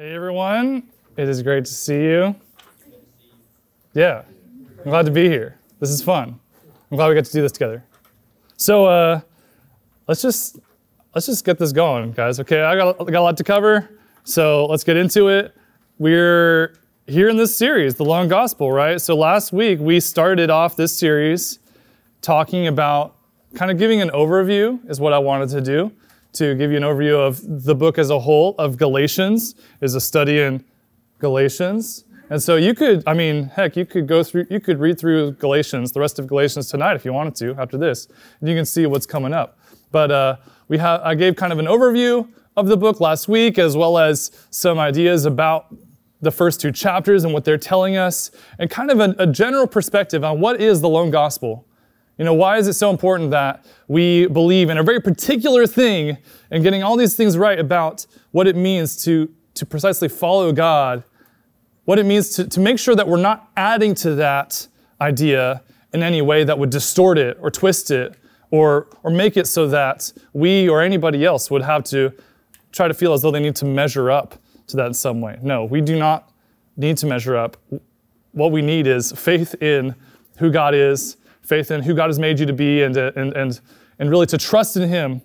Hey everyone, it is great to see you. Yeah, I'm glad to be here. This is fun. I'm glad we got to do this together. So uh, let's just let's just get this going, guys. Okay, I got, got a lot to cover, so let's get into it. We're here in this series, the Lone Gospel, right? So last week we started off this series talking about kind of giving an overview is what I wanted to do to give you an overview of the book as a whole of Galatians is a study in Galatians. And so you could, I mean, heck, you could go through, you could read through Galatians, the rest of Galatians tonight if you wanted to after this, and you can see what's coming up. But uh, we have, I gave kind of an overview of the book last week, as well as some ideas about the first two chapters and what they're telling us, and kind of a, a general perspective on what is the lone gospel. You know, why is it so important that we believe in a very particular thing and getting all these things right about what it means to, to precisely follow God, what it means to, to make sure that we're not adding to that idea in any way that would distort it or twist it or, or make it so that we or anybody else would have to try to feel as though they need to measure up to that in some way. No, we do not need to measure up. What we need is faith in who God is faith in who God has made you to be and, uh, and, and, and really to trust in Him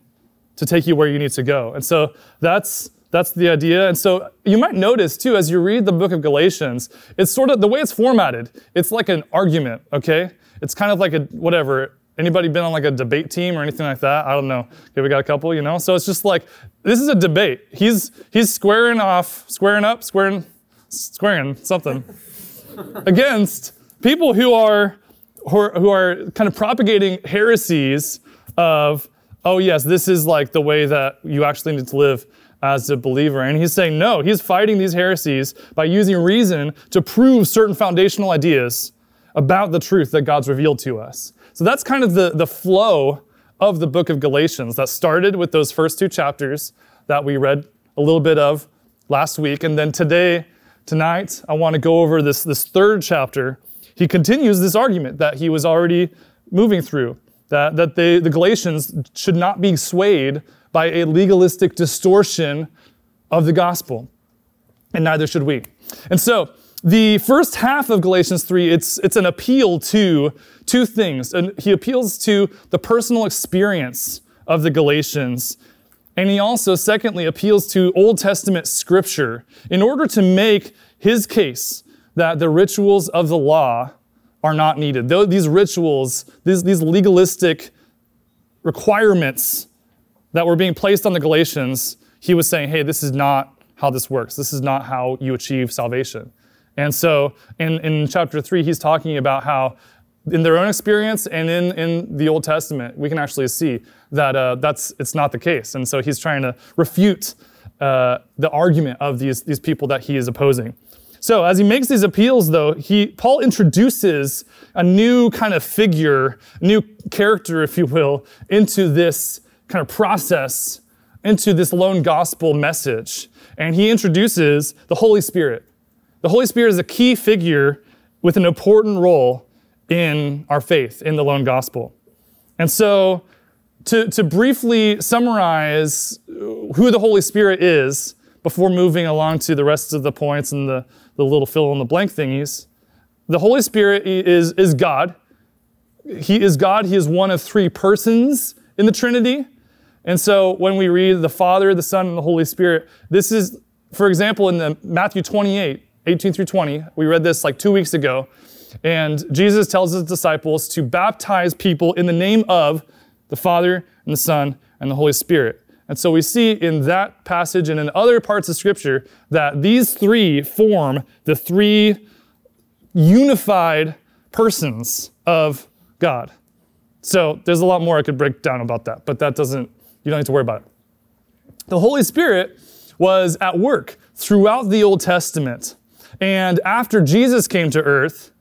to take you where you need to go. And so that's, that's the idea. And so you might notice too, as you read the book of Galatians, it's sort of the way it's formatted, it's like an argument, okay? It's kind of like a whatever. Anybody been on like a debate team or anything like that? I don't know. Okay, we got a couple, you know? So it's just like, this is a debate. He's, he's squaring off, squaring up, squaring, squaring something against people who are who are, who are kind of propagating heresies of, oh, yes, this is like the way that you actually need to live as a believer. And he's saying, no, he's fighting these heresies by using reason to prove certain foundational ideas about the truth that God's revealed to us. So that's kind of the, the flow of the book of Galatians that started with those first two chapters that we read a little bit of last week. And then today, tonight, I want to go over this, this third chapter he continues this argument that he was already moving through, that, that they, the Galatians should not be swayed by a legalistic distortion of the gospel, and neither should we. And so, the first half of Galatians 3, it's, it's an appeal to two things. And he appeals to the personal experience of the Galatians. And he also, secondly, appeals to Old Testament scripture in order to make his case that the rituals of the law are not needed. These rituals, these, these legalistic requirements that were being placed on the Galatians, he was saying, hey, this is not how this works. This is not how you achieve salvation. And so in, in chapter three, he's talking about how in their own experience and in, in the Old Testament, we can actually see that uh, that's it's not the case. And so he's trying to refute uh, the argument of these, these people that he is opposing. So as he makes these appeals, though, he Paul introduces a new kind of figure, new character, if you will, into this kind of process, into this lone gospel message. And he introduces the Holy Spirit. The Holy Spirit is a key figure with an important role in our faith, in the lone gospel. And so, to, to briefly summarize who the Holy Spirit is before moving along to the rest of the points and the the little fill in the blank thingies. The Holy Spirit is, is God. He is God. He is one of three persons in the Trinity. And so when we read the Father, the Son, and the Holy Spirit, this is, for example, in the Matthew 28, 18 through 20, we read this like two weeks ago. And Jesus tells his disciples to baptize people in the name of the Father and the Son and the Holy Spirit. And so we see in that passage and in other parts of Scripture that these three form the three unified persons of God. So there's a lot more I could break down about that, but that doesn't, you don't need to worry about it. The Holy Spirit was at work throughout the Old Testament. And after Jesus came to earth,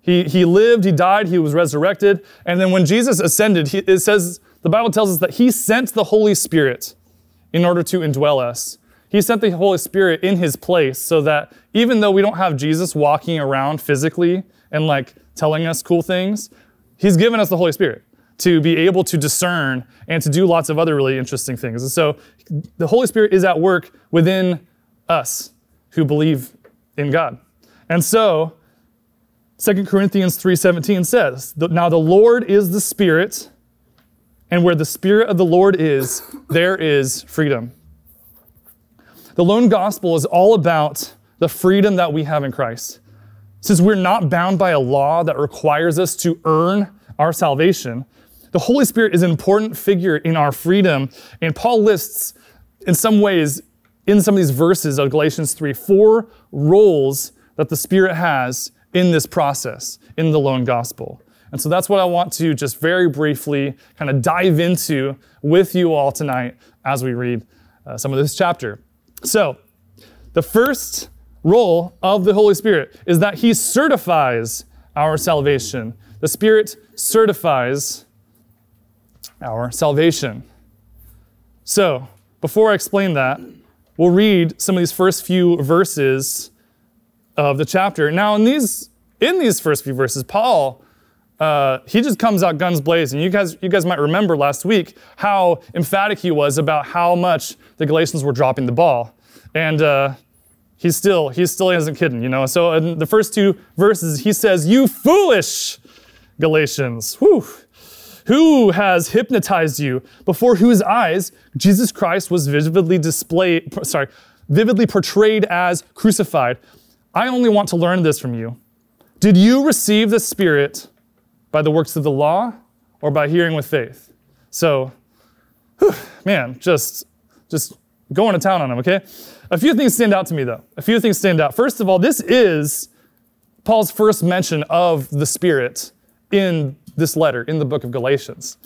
he, he lived, he died, he was resurrected. And then when Jesus ascended, he, it says the Bible tells us that He sent the Holy Spirit in order to indwell us. He sent the Holy Spirit in His place so that even though we don't have Jesus walking around physically and like telling us cool things, He's given us the Holy Spirit to be able to discern and to do lots of other really interesting things. And so the Holy Spirit is at work within us. who believe in God. And so, 2 Corinthians 3:17 says, "Now the Lord is the Spirit, and where the Spirit of the Lord is, there is freedom." The lone gospel is all about the freedom that we have in Christ. Since we're not bound by a law that requires us to earn our salvation, the Holy Spirit is an important figure in our freedom. And Paul lists, in some ways, in some of these verses of Galatians 3, four roles that the Spirit has in this process, in the lone gospel. And so that's what I want to just very briefly kind of dive into with you all tonight as we read uh, some of this chapter. So, the first role of the Holy Spirit is that He certifies our salvation. The Spirit certifies our salvation. So, before I explain that, we'll read some of these first few verses of the chapter. Now, in these in these first few verses, Paul uh, he just comes out guns blazing. You guys, you guys might remember last week how emphatic he was about how much the Galatians were dropping the ball, and uh, he still he still isn't kidding, you know. So in the first two verses, he says, "You foolish Galatians, whew, who has hypnotized you? Before whose eyes Jesus Christ was vividly displayed, sorry, vividly portrayed as crucified. I only want to learn this from you. Did you receive the Spirit?" By the works of the law or by hearing with faith? So, whew, man, just, just going to town on them, okay? A few things stand out to me though. A few things stand out. First of all, this is Paul's first mention of the Spirit in this letter, in the book of Galatians.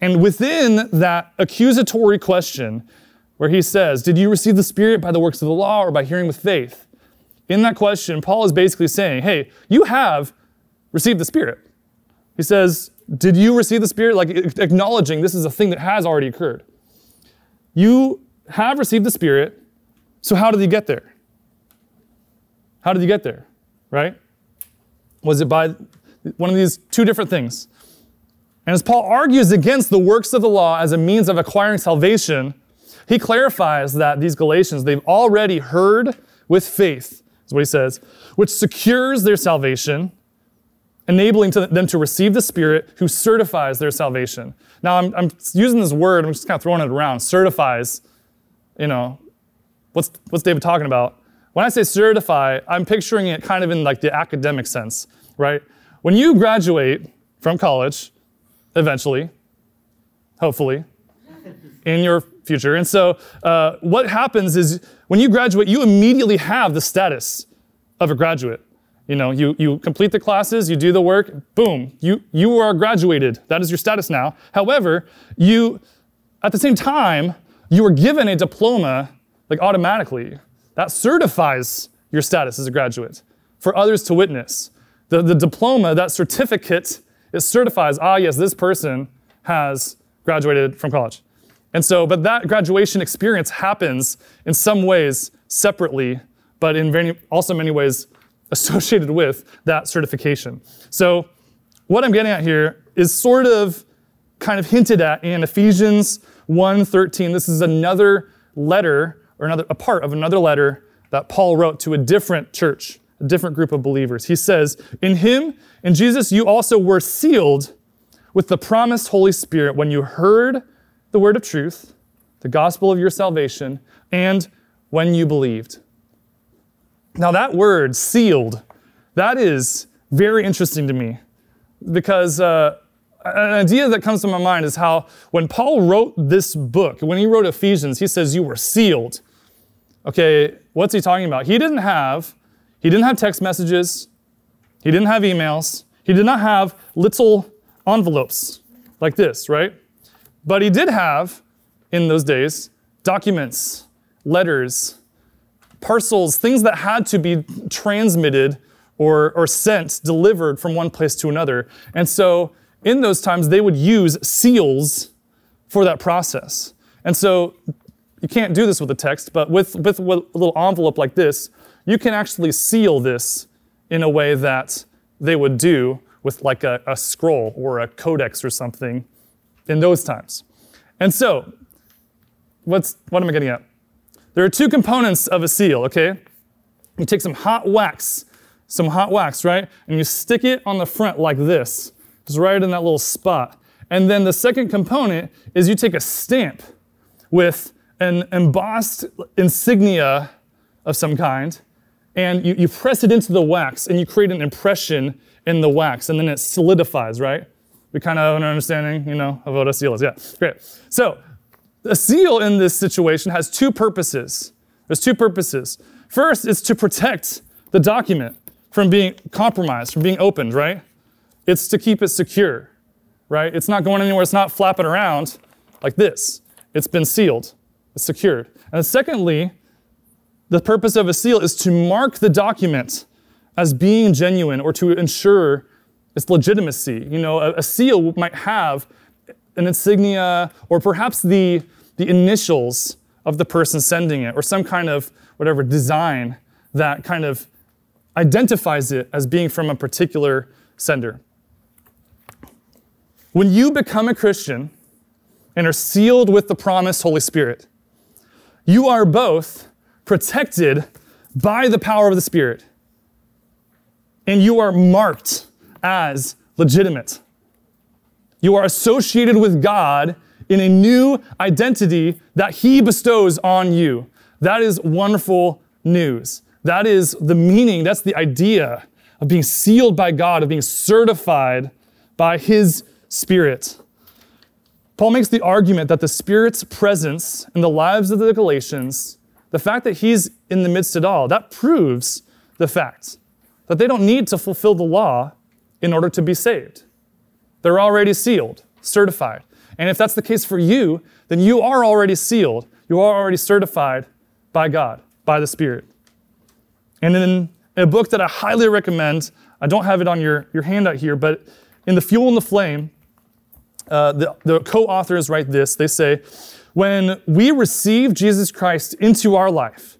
And within that accusatory question, where he says, Did you receive the Spirit by the works of the law or by hearing with faith? In that question, Paul is basically saying, Hey, you have received the Spirit. He says, Did you receive the Spirit? Like acknowledging this is a thing that has already occurred. You have received the Spirit, so how did you get there? How did you get there? Right? Was it by one of these two different things? And as Paul argues against the works of the law as a means of acquiring salvation, he clarifies that these Galatians, they've already heard with faith, is what he says, which secures their salvation enabling to them to receive the Spirit who certifies their salvation. Now, I'm, I'm, using this word, I'm just kind of throwing it around. Certifies, you know, what's, what's David talking about? When I say certify, I'm picturing it kind of in like the academic sense, right? When you graduate from college, eventually, hopefully, in your future. And so, uh, what happens is when you graduate, you immediately have the status of a graduate. You know, you, you complete the classes, you do the work, boom, you, you are graduated. That is your status now. However, you, at the same time, you are given a diploma, like automatically. That certifies your status as a graduate for others to witness. The, the diploma, that certificate, it certifies, ah, yes, this person has graduated from college. And so, but that graduation experience happens in some ways separately, but in very, also many ways associated with that certification. So, what I'm getting at here is sort of kind of hinted at in Ephesians 1:13. This is another letter or another a part of another letter that Paul wrote to a different church, a different group of believers. He says, "In him, in Jesus, you also were sealed with the promised Holy Spirit when you heard the word of truth, the gospel of your salvation, and when you believed." Now, that word, sealed, that is very interesting to me because uh, an idea that comes to my mind is how when Paul wrote this book, when he wrote Ephesians, he says, You were sealed. Okay, what's he talking about? He didn't have, he didn't have text messages, he didn't have emails, he did not have little envelopes like this, right? But he did have, in those days, documents, letters, parcels, things that had to be transmitted or, or sent, delivered from one place to another. And so in those times, they would use seals for that process. And so you can't do this with a text, but with, with, a little envelope like this, you can actually seal this in a way that they would do with like a, a scroll or a codex or something in those times. And so, what's, what am I getting at? There are two components of a seal, okay? you take some hot wax, some hot wax, right? And you stick it on the front like this, just right in that little spot. And then the second component is you take a stamp with an embossed insignia of some kind, and you, you press it into the wax and you create an impression in the wax, and then it solidifies, right? We kind of have an understanding, you know, of what a seal is. Yeah, great. So a seal in this situation has two purposes. There's two purposes. First is to protect the document from being compromised, from being opened, right? It's to keep it secure, right? It's not going anywhere, it's not flapping around like this. It's been sealed, it's secured. And secondly, the purpose of a seal is to mark the document as being genuine or to ensure its legitimacy. You know, a, a seal might have an insignia or perhaps the, the initials of the person sending it or some kind of whatever design that kind of identifies it as being from a particular sender. When you become a Christian and are sealed with the promised Holy Spirit, you are both protected by the power of the Spirit and you are marked as legitimate. You are associated with God in a new identity that He bestows on you. That is wonderful news. That is the meaning, that's the idea of being sealed by God, of being certified by His Spirit. Paul makes the argument that the Spirit's presence in the lives of the Galatians, the fact that He's in the midst of it all, that proves the fact that they don't need to fulfill the law in order to be saved. They're already sealed, certified. And if that's the case for you, then you are already sealed. You are already certified by God, by the Spirit. And in a book that I highly recommend, I don't have it on your, your handout here, but in The Fuel and the Flame, uh, the, the co authors write this. They say, When we receive Jesus Christ into our life,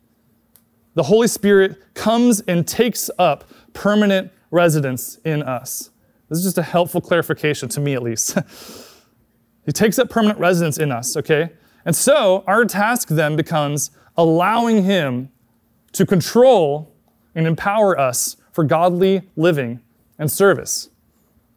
the Holy Spirit comes and takes up permanent residence in us. This is just a helpful clarification to me, at least. he takes up permanent residence in us, okay? And so our task then becomes allowing Him to control and empower us for godly living and service.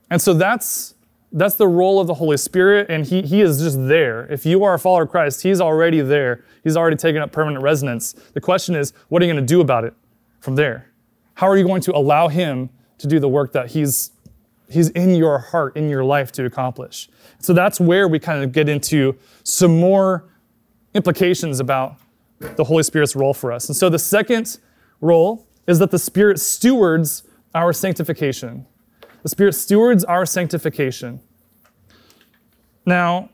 And so that's that's the role of the Holy Spirit, and he, he is just there. If you are a follower of Christ, He's already there. He's already taken up permanent residence. The question is, what are you going to do about it from there? How are you going to allow Him to do the work that He's He's in your heart, in your life to accomplish? So that's where we kind of get into some more implications about the Holy Spirit's role for us. And so the second role is that the Spirit stewards our sanctification. The Spirit stewards our sanctification. Now,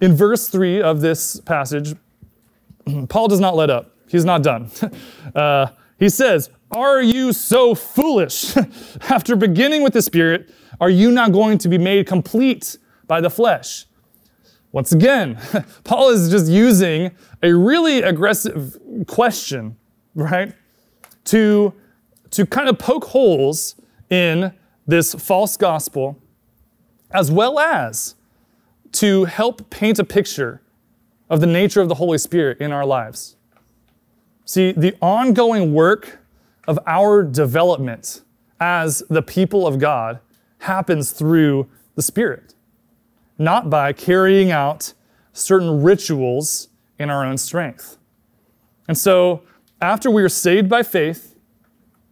in verse 3 of this passage, Paul does not let up. He's not done. Uh, he says, Are you so foolish? After beginning with the Spirit, are you not going to be made complete by the flesh? Once again, Paul is just using a really aggressive question, right, to to kind of poke holes in this false gospel, as well as to help paint a picture of the nature of the Holy Spirit in our lives. See, the ongoing work of our development as the people of God happens through the Spirit, not by carrying out certain rituals in our own strength. And so, after we are saved by faith,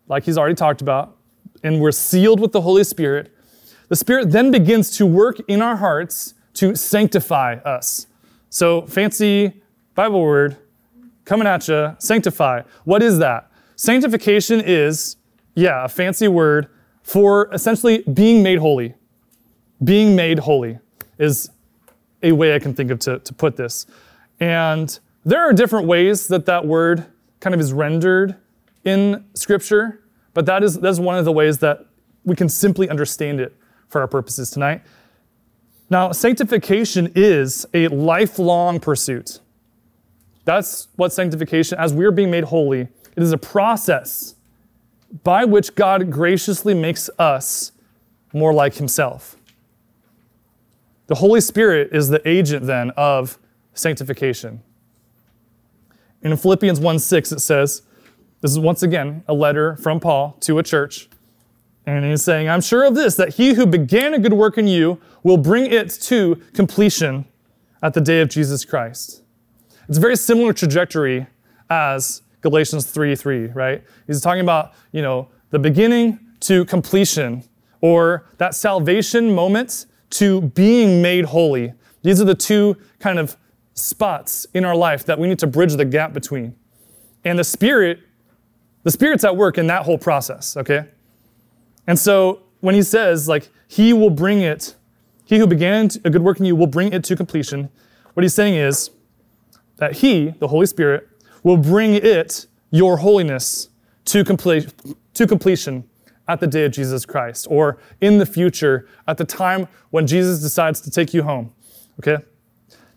like he's already talked about, and we're sealed with the Holy Spirit, the Spirit then begins to work in our hearts to sanctify us. So, fancy Bible word coming at you sanctify. What is that? Sanctification is, yeah, a fancy word for essentially being made holy. Being made holy is a way I can think of to, to put this. And there are different ways that that word kind of is rendered in Scripture. But that is, that's one of the ways that we can simply understand it for our purposes tonight. Now, sanctification is a lifelong pursuit. That's what sanctification, as we're being made holy, it is a process by which God graciously makes us more like Himself. The Holy Spirit is the agent then of sanctification. And in Philippians 1 6, it says, this is once again a letter from Paul to a church. And he's saying, I'm sure of this, that he who began a good work in you will bring it to completion at the day of Jesus Christ. It's a very similar trajectory as Galatians 3 3, right? He's talking about, you know, the beginning to completion, or that salvation moment to being made holy. These are the two kind of spots in our life that we need to bridge the gap between. And the Spirit, the Spirit's at work in that whole process, okay? And so when he says, like, he will bring it, he who began a good work in you will bring it to completion, what he's saying is that he, the Holy Spirit, will bring it, your holiness, to, complete, to completion at the day of Jesus Christ or in the future at the time when Jesus decides to take you home. Okay?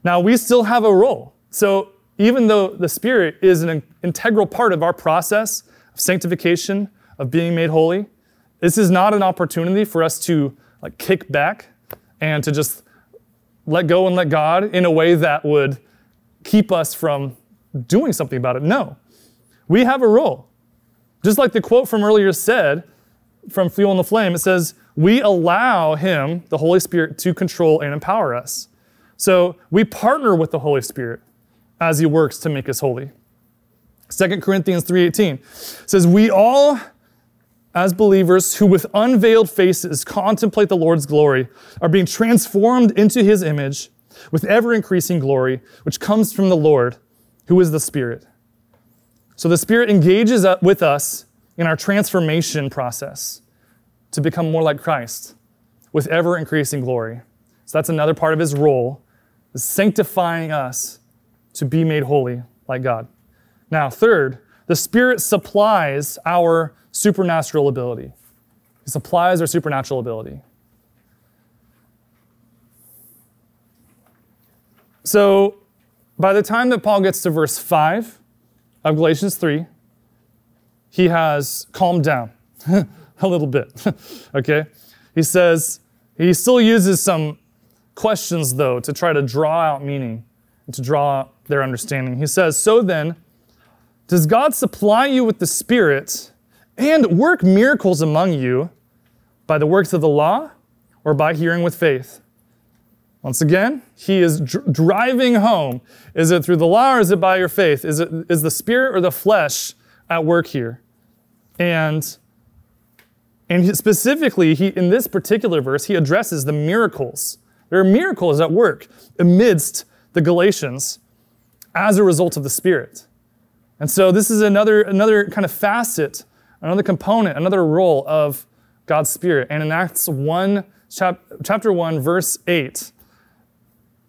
Now, we still have a role. So, even though the Spirit is an integral part of our process of sanctification, of being made holy, this is not an opportunity for us to like kick back and to just let go and let God in a way that would keep us from doing something about it. No. We have a role. Just like the quote from earlier said, from Fuel and the Flame, it says, We allow Him, the Holy Spirit, to control and empower us. So we partner with the Holy Spirit as He works to make us holy. 2 Corinthians 3:18 says, We all as believers who with unveiled faces contemplate the Lord's glory are being transformed into his image with ever increasing glory, which comes from the Lord, who is the Spirit. So the Spirit engages with us in our transformation process to become more like Christ with ever increasing glory. So that's another part of his role, is sanctifying us to be made holy like God. Now, third, the Spirit supplies our supernatural ability. He supplies our supernatural ability. So, by the time that Paul gets to verse 5 of Galatians 3, he has calmed down a little bit. okay? He says, he still uses some questions, though, to try to draw out meaning and to draw out their understanding. He says, So then, does God supply you with the Spirit and work miracles among you by the works of the law or by hearing with faith? Once again, he is dr- driving home. Is it through the law or is it by your faith? Is it is the spirit or the flesh at work here? And and specifically, he, in this particular verse, he addresses the miracles. There are miracles at work amidst the Galatians as a result of the Spirit. And so this is another, another kind of facet, another component, another role of God's Spirit. And in Acts 1, chap, chapter 1, verse 8,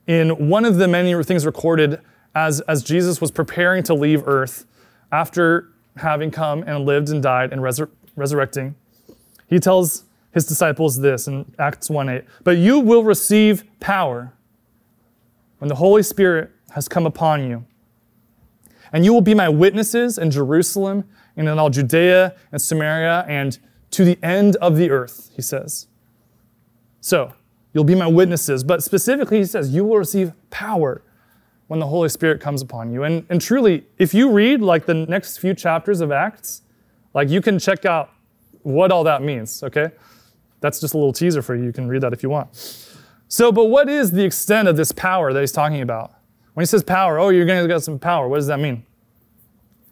in one of the many things recorded as, as Jesus was preparing to leave earth after having come and lived and died and resur- resurrecting, he tells his disciples this in Acts 1 8. But you will receive power when the Holy Spirit has come upon you. And you will be my witnesses in Jerusalem and in all Judea and Samaria and to the end of the earth, he says. So, you'll be my witnesses. But specifically, he says, you will receive power when the Holy Spirit comes upon you. And, and truly, if you read like the next few chapters of Acts, like you can check out what all that means, okay? That's just a little teaser for you. You can read that if you want. So, but what is the extent of this power that he's talking about? When he says power, oh, you're going to get some power, what does that mean?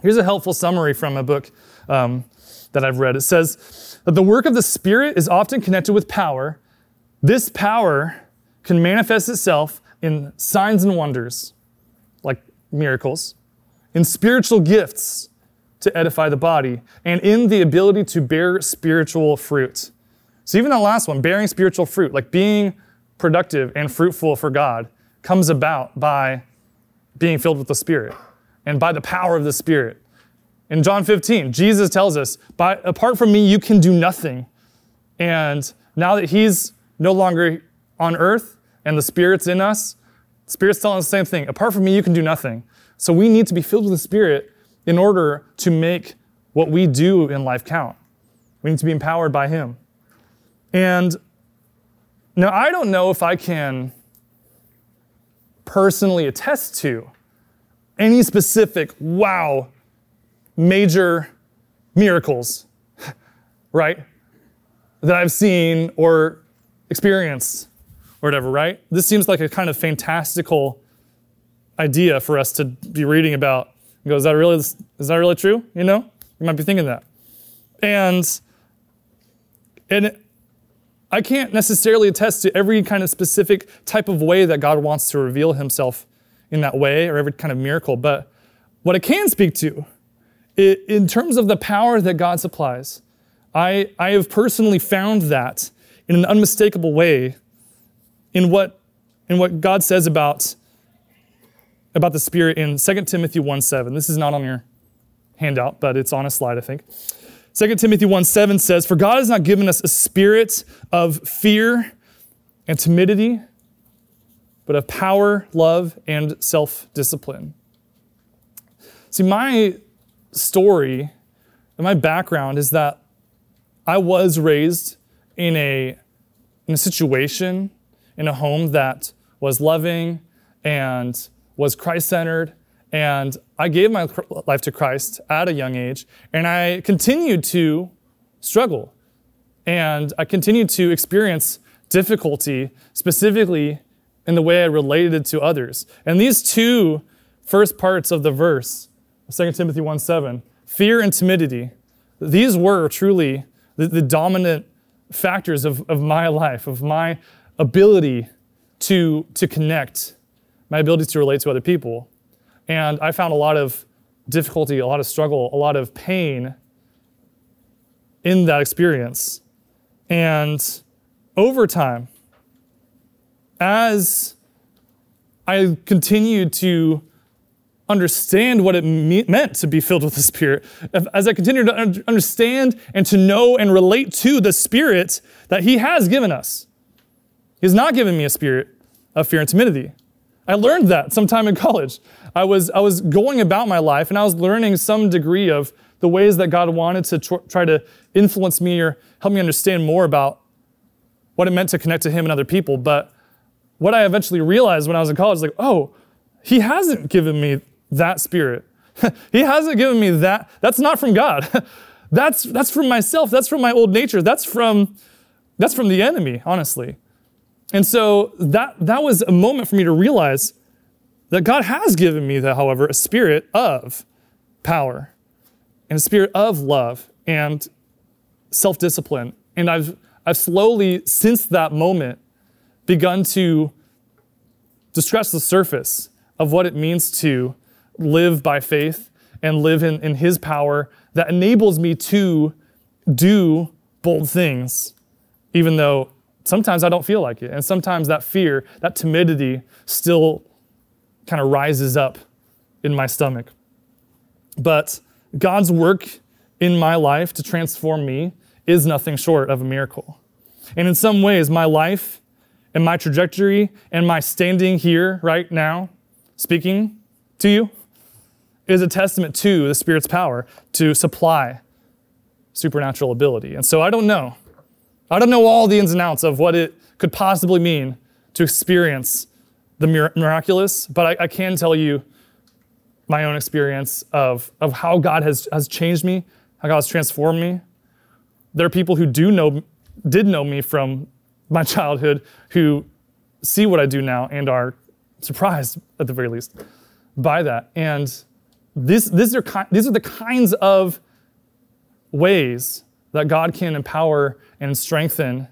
Here's a helpful summary from a book um, that I've read. It says that the work of the Spirit is often connected with power. This power can manifest itself in signs and wonders, like miracles, in spiritual gifts to edify the body, and in the ability to bear spiritual fruit. So, even the last one, bearing spiritual fruit, like being productive and fruitful for God, comes about by being filled with the Spirit and by the power of the Spirit. In John 15, Jesus tells us, by, apart from me, you can do nothing. And now that he's no longer on earth and the Spirit's in us, Spirit's telling us the same thing. Apart from me, you can do nothing. So we need to be filled with the Spirit in order to make what we do in life count. We need to be empowered by Him. And now I don't know if I can personally attest to any specific, wow, major miracles, right? That I've seen or experienced or whatever, right? This seems like a kind of fantastical idea for us to be reading about. Go, is that really is that really true? You know? You might be thinking that. And and I can't necessarily attest to every kind of specific type of way that God wants to reveal himself in that way or every kind of miracle, but what I can speak to in terms of the power that God supplies, I, I have personally found that in an unmistakable way in what, in what God says about, about the Spirit in 2 Timothy 1 7. This is not on your handout, but it's on a slide, I think. 2 Timothy 1 7 says, For God has not given us a spirit of fear and timidity, but of power, love, and self discipline. See, my story and my background is that I was raised in a, in a situation, in a home that was loving and was Christ centered. And I gave my life to Christ at a young age, and I continued to struggle. And I continued to experience difficulty, specifically in the way I related to others. And these two first parts of the verse, 2 Timothy 1 7, fear and timidity, these were truly the, the dominant factors of, of my life, of my ability to, to connect, my ability to relate to other people. And I found a lot of difficulty, a lot of struggle, a lot of pain in that experience. And over time, as I continued to understand what it me- meant to be filled with the Spirit, as I continue to un- understand and to know and relate to the Spirit that He has given us. He's not given me a spirit of fear and timidity. I learned that sometime in college. I was, I was going about my life and I was learning some degree of the ways that God wanted to tr- try to influence me or help me understand more about what it meant to connect to Him and other people. But what I eventually realized when I was in college like, oh, He hasn't given me that spirit. he hasn't given me that. That's not from God. that's, that's from myself. That's from my old nature. That's from, that's from the enemy, honestly. And so that, that was a moment for me to realize that God has given me, that, however, a spirit of power and a spirit of love and self discipline. And I've, I've slowly, since that moment, begun to, to scratch the surface of what it means to live by faith and live in, in His power that enables me to do bold things, even though sometimes I don't feel like it. And sometimes that fear, that timidity still kind of rises up in my stomach. But God's work in my life to transform me is nothing short of a miracle. And in some ways, my life and my trajectory and my standing here right now, speaking to you, is a testament to the Spirit's power to supply supernatural ability. And so I don't know. I don't know all the ins and outs of what it could possibly mean to experience the miraculous, but I, I can tell you my own experience of, of how God has, has changed me, how God has transformed me. There are people who do know, did know me from my childhood who see what I do now and are surprised, at the very least, by that. And this, these, are, these are the kinds of ways that God can empower and strengthen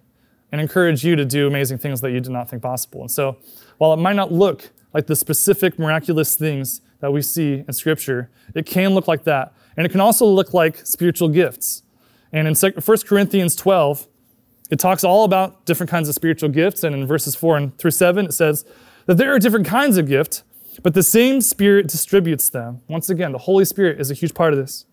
and encourage you to do amazing things that you did not think possible. And so, while it might not look like the specific miraculous things that we see in Scripture, it can look like that. And it can also look like spiritual gifts. And in 1 Corinthians 12, it talks all about different kinds of spiritual gifts. And in verses 4 and through 7, it says that there are different kinds of gifts, but the same Spirit distributes them. Once again, the Holy Spirit is a huge part of this.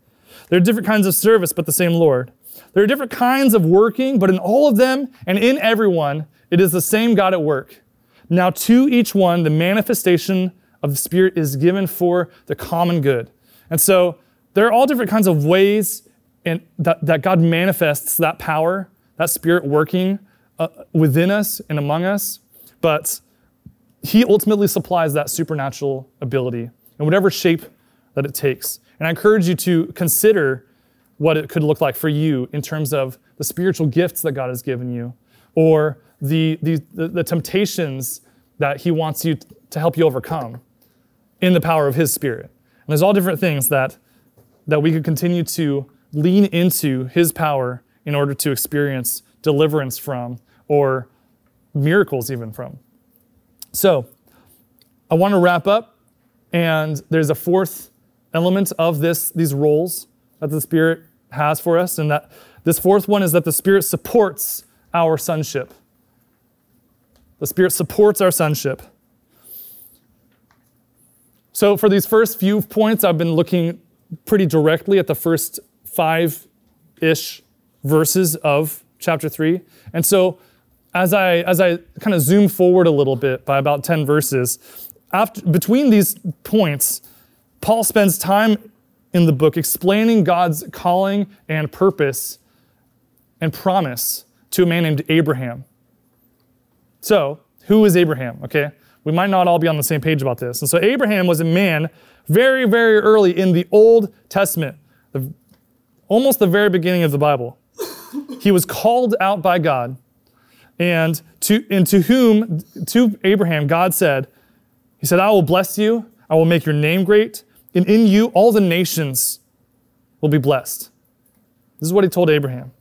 There are different kinds of service, but the same Lord. There are different kinds of working, but in all of them and in everyone, it is the same God at work. Now, to each one, the manifestation of the Spirit is given for the common good. And so, there are all different kinds of ways in, that, that God manifests that power, that Spirit working uh, within us and among us. But He ultimately supplies that supernatural ability in whatever shape that it takes. And I encourage you to consider what it could look like for you in terms of the spiritual gifts that God has given you or the, the, the, temptations that He wants you to help you overcome in the power of His Spirit. And there's all different things that, that we could continue to lean into His power in order to experience deliverance from or miracles even from. So, I want to wrap up, and there's a fourth element of this, these roles that the Spirit has for us, and that this fourth one is that the Spirit supports our sonship. The Spirit supports our sonship. So, for these first few points, I've been looking pretty directly at the first five ish verses of chapter 3. And so, as I, as I kind of zoom forward a little bit by about 10 verses, after, between these points, Paul spends time in the book explaining God's calling and purpose and promise to a man named Abraham. So, who is Abraham? Okay, we might not all be on the same page about this. And so, Abraham was a man very, very early in the Old Testament, the, almost the very beginning of the Bible. He was called out by God, and to, and to whom, to Abraham, God said, He said, I will bless you, I will make your name great, and in you all the nations will be blessed. This is what He told Abraham.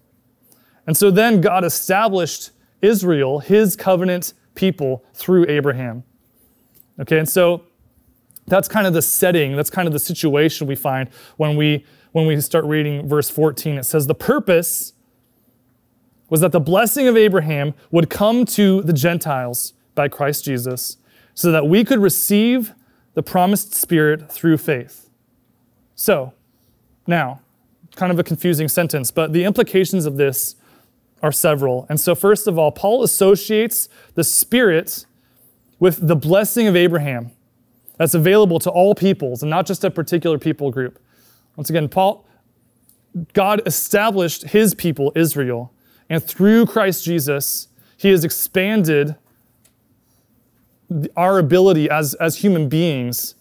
And so then God established Israel, his covenant people, through Abraham. Okay, and so that's kind of the setting, that's kind of the situation we find when we when we start reading verse 14. It says, The purpose was that the blessing of Abraham would come to the Gentiles by Christ Jesus, so that we could receive the promised Spirit through faith. So, now, kind of a confusing sentence, but the implications of this are several. And so, first of all, Paul associates the Spirit with the blessing of Abraham that's available to all peoples and not just a particular people group. Once again, Paul, God established his people, Israel, and through Christ Jesus, he has expanded our ability as, as human beings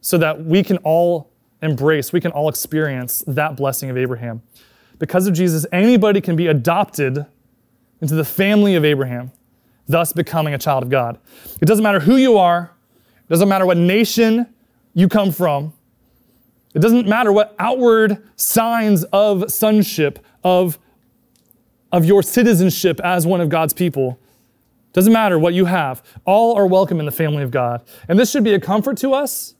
so that we can all embrace, we can all experience that blessing of Abraham because of Jesus, anybody can be adopted into the family of Abraham, thus becoming a child of God. It doesn't matter who you are, it doesn't matter what nation you come from, it doesn't matter what outward signs of sonship, of, of your citizenship as one of God's people. Doesn't matter what you have. All are welcome in the family of God. And this should be a comfort to us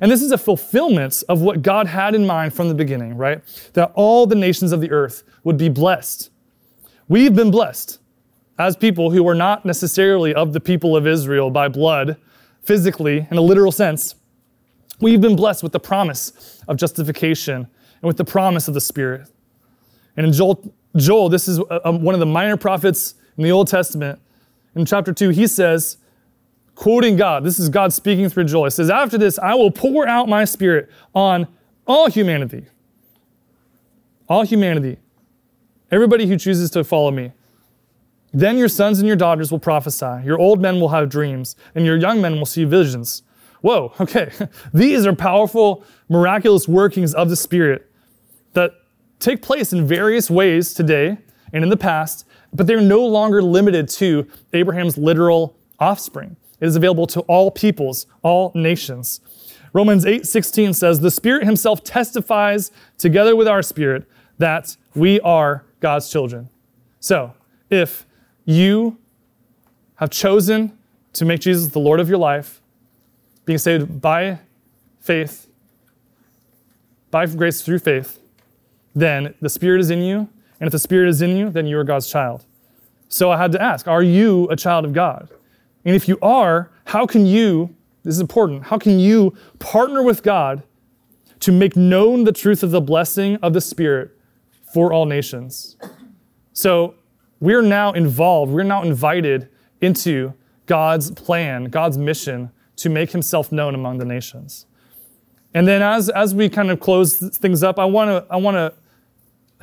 and this is a fulfillment of what God had in mind from the beginning, right? That all the nations of the earth would be blessed. We've been blessed as people who are not necessarily of the people of Israel by blood, physically, in a literal sense. We've been blessed with the promise of justification and with the promise of the Spirit. And in Joel, Joel this is a, a, one of the minor prophets in the Old Testament. In chapter 2, he says, quoting God. This is God speaking through Joel. It says, After this, I will pour out my spirit on all humanity. All humanity. Everybody who chooses to follow me. Then your sons and your daughters will prophesy, your old men will have dreams, and your young men will see visions. Whoa, okay. These are powerful, miraculous workings of the Spirit take place in various ways today and in the past, but they're no longer limited to Abraham's literal offspring. It is available to all peoples, all nations. Romans 8:16 says, "The Spirit himself testifies together with our spirit that we are God's children." So, if you have chosen to make Jesus the Lord of your life, being saved by faith, by grace through faith, then the Spirit is in you. And if the Spirit is in you, then you are God's child. So I had to ask, are you a child of God? And if you are, how can you, this is important, how can you partner with God to make known the truth of the blessing of the Spirit for all nations? So we're now involved, we're now invited into God's plan, God's mission to make himself known among the nations. And then as, as we kind of close things up, I want to I want to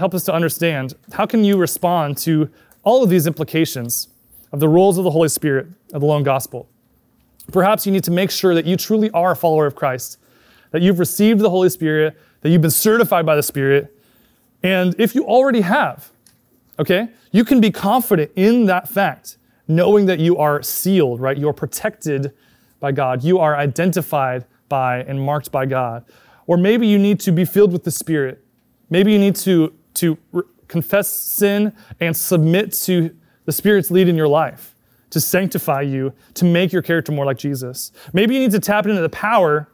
help us to understand how can you respond to all of these implications of the roles of the Holy Spirit of the lone gospel. Perhaps you need to make sure that you truly are a follower of Christ, that you've received the Holy Spirit, that you've been certified by the Spirit. And if you already have, okay, you can be confident in that fact, knowing that you are sealed, right? You're protected by God. You are identified by and marked by God. Or maybe you need to be filled with the Spirit. Maybe you need to, to re- confess sin and submit to the Spirit's lead in your life to sanctify you, to make your character more like Jesus. Maybe you need to tap into the power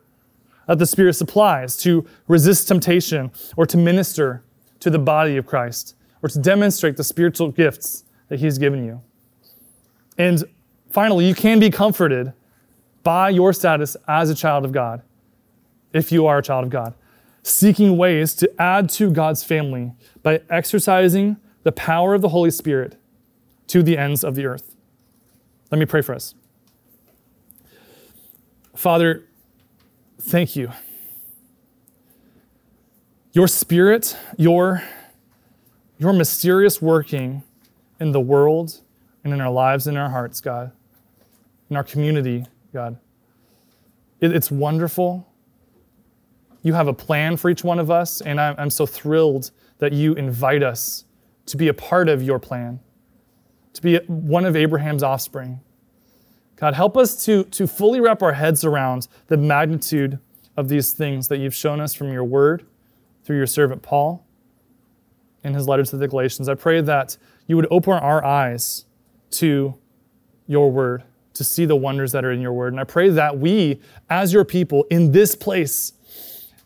that the Spirit supplies to resist temptation or to minister to the body of Christ or to demonstrate the spiritual gifts that He's given you. And finally, you can be comforted by your status as a child of God, if you are a child of God, seeking ways to add to God's family by exercising the power of the Holy Spirit to the ends of the earth. Let me pray for us. Father, thank you. Your spirit, your, your mysterious working in the world and in our lives and in our hearts, God, in our community, God. It, it's wonderful. You have a plan for each one of us, and I'm, so thrilled that you invite us to be a part of your plan to be one of Abraham's offspring. God, help us to, to fully wrap our heads around the magnitude of these things that you've shown us from your word through your servant Paul in his letter to the Galatians. I pray that you would open our eyes to your word, to see the wonders that are in your word. And I pray that we, as your people in this place,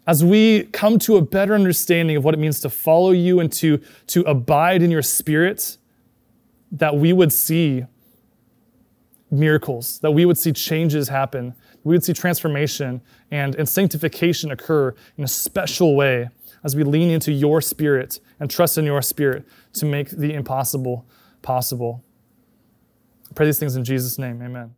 as we come to a better understanding of what it means to follow you and to, to abide in your spirit, that we would see miracles, that we would see changes happen, we would see transformation and, and sanctification occur in a special way as we lean into your spirit and trust in your spirit to make the impossible possible. I pray these things in Jesus' name. Amen.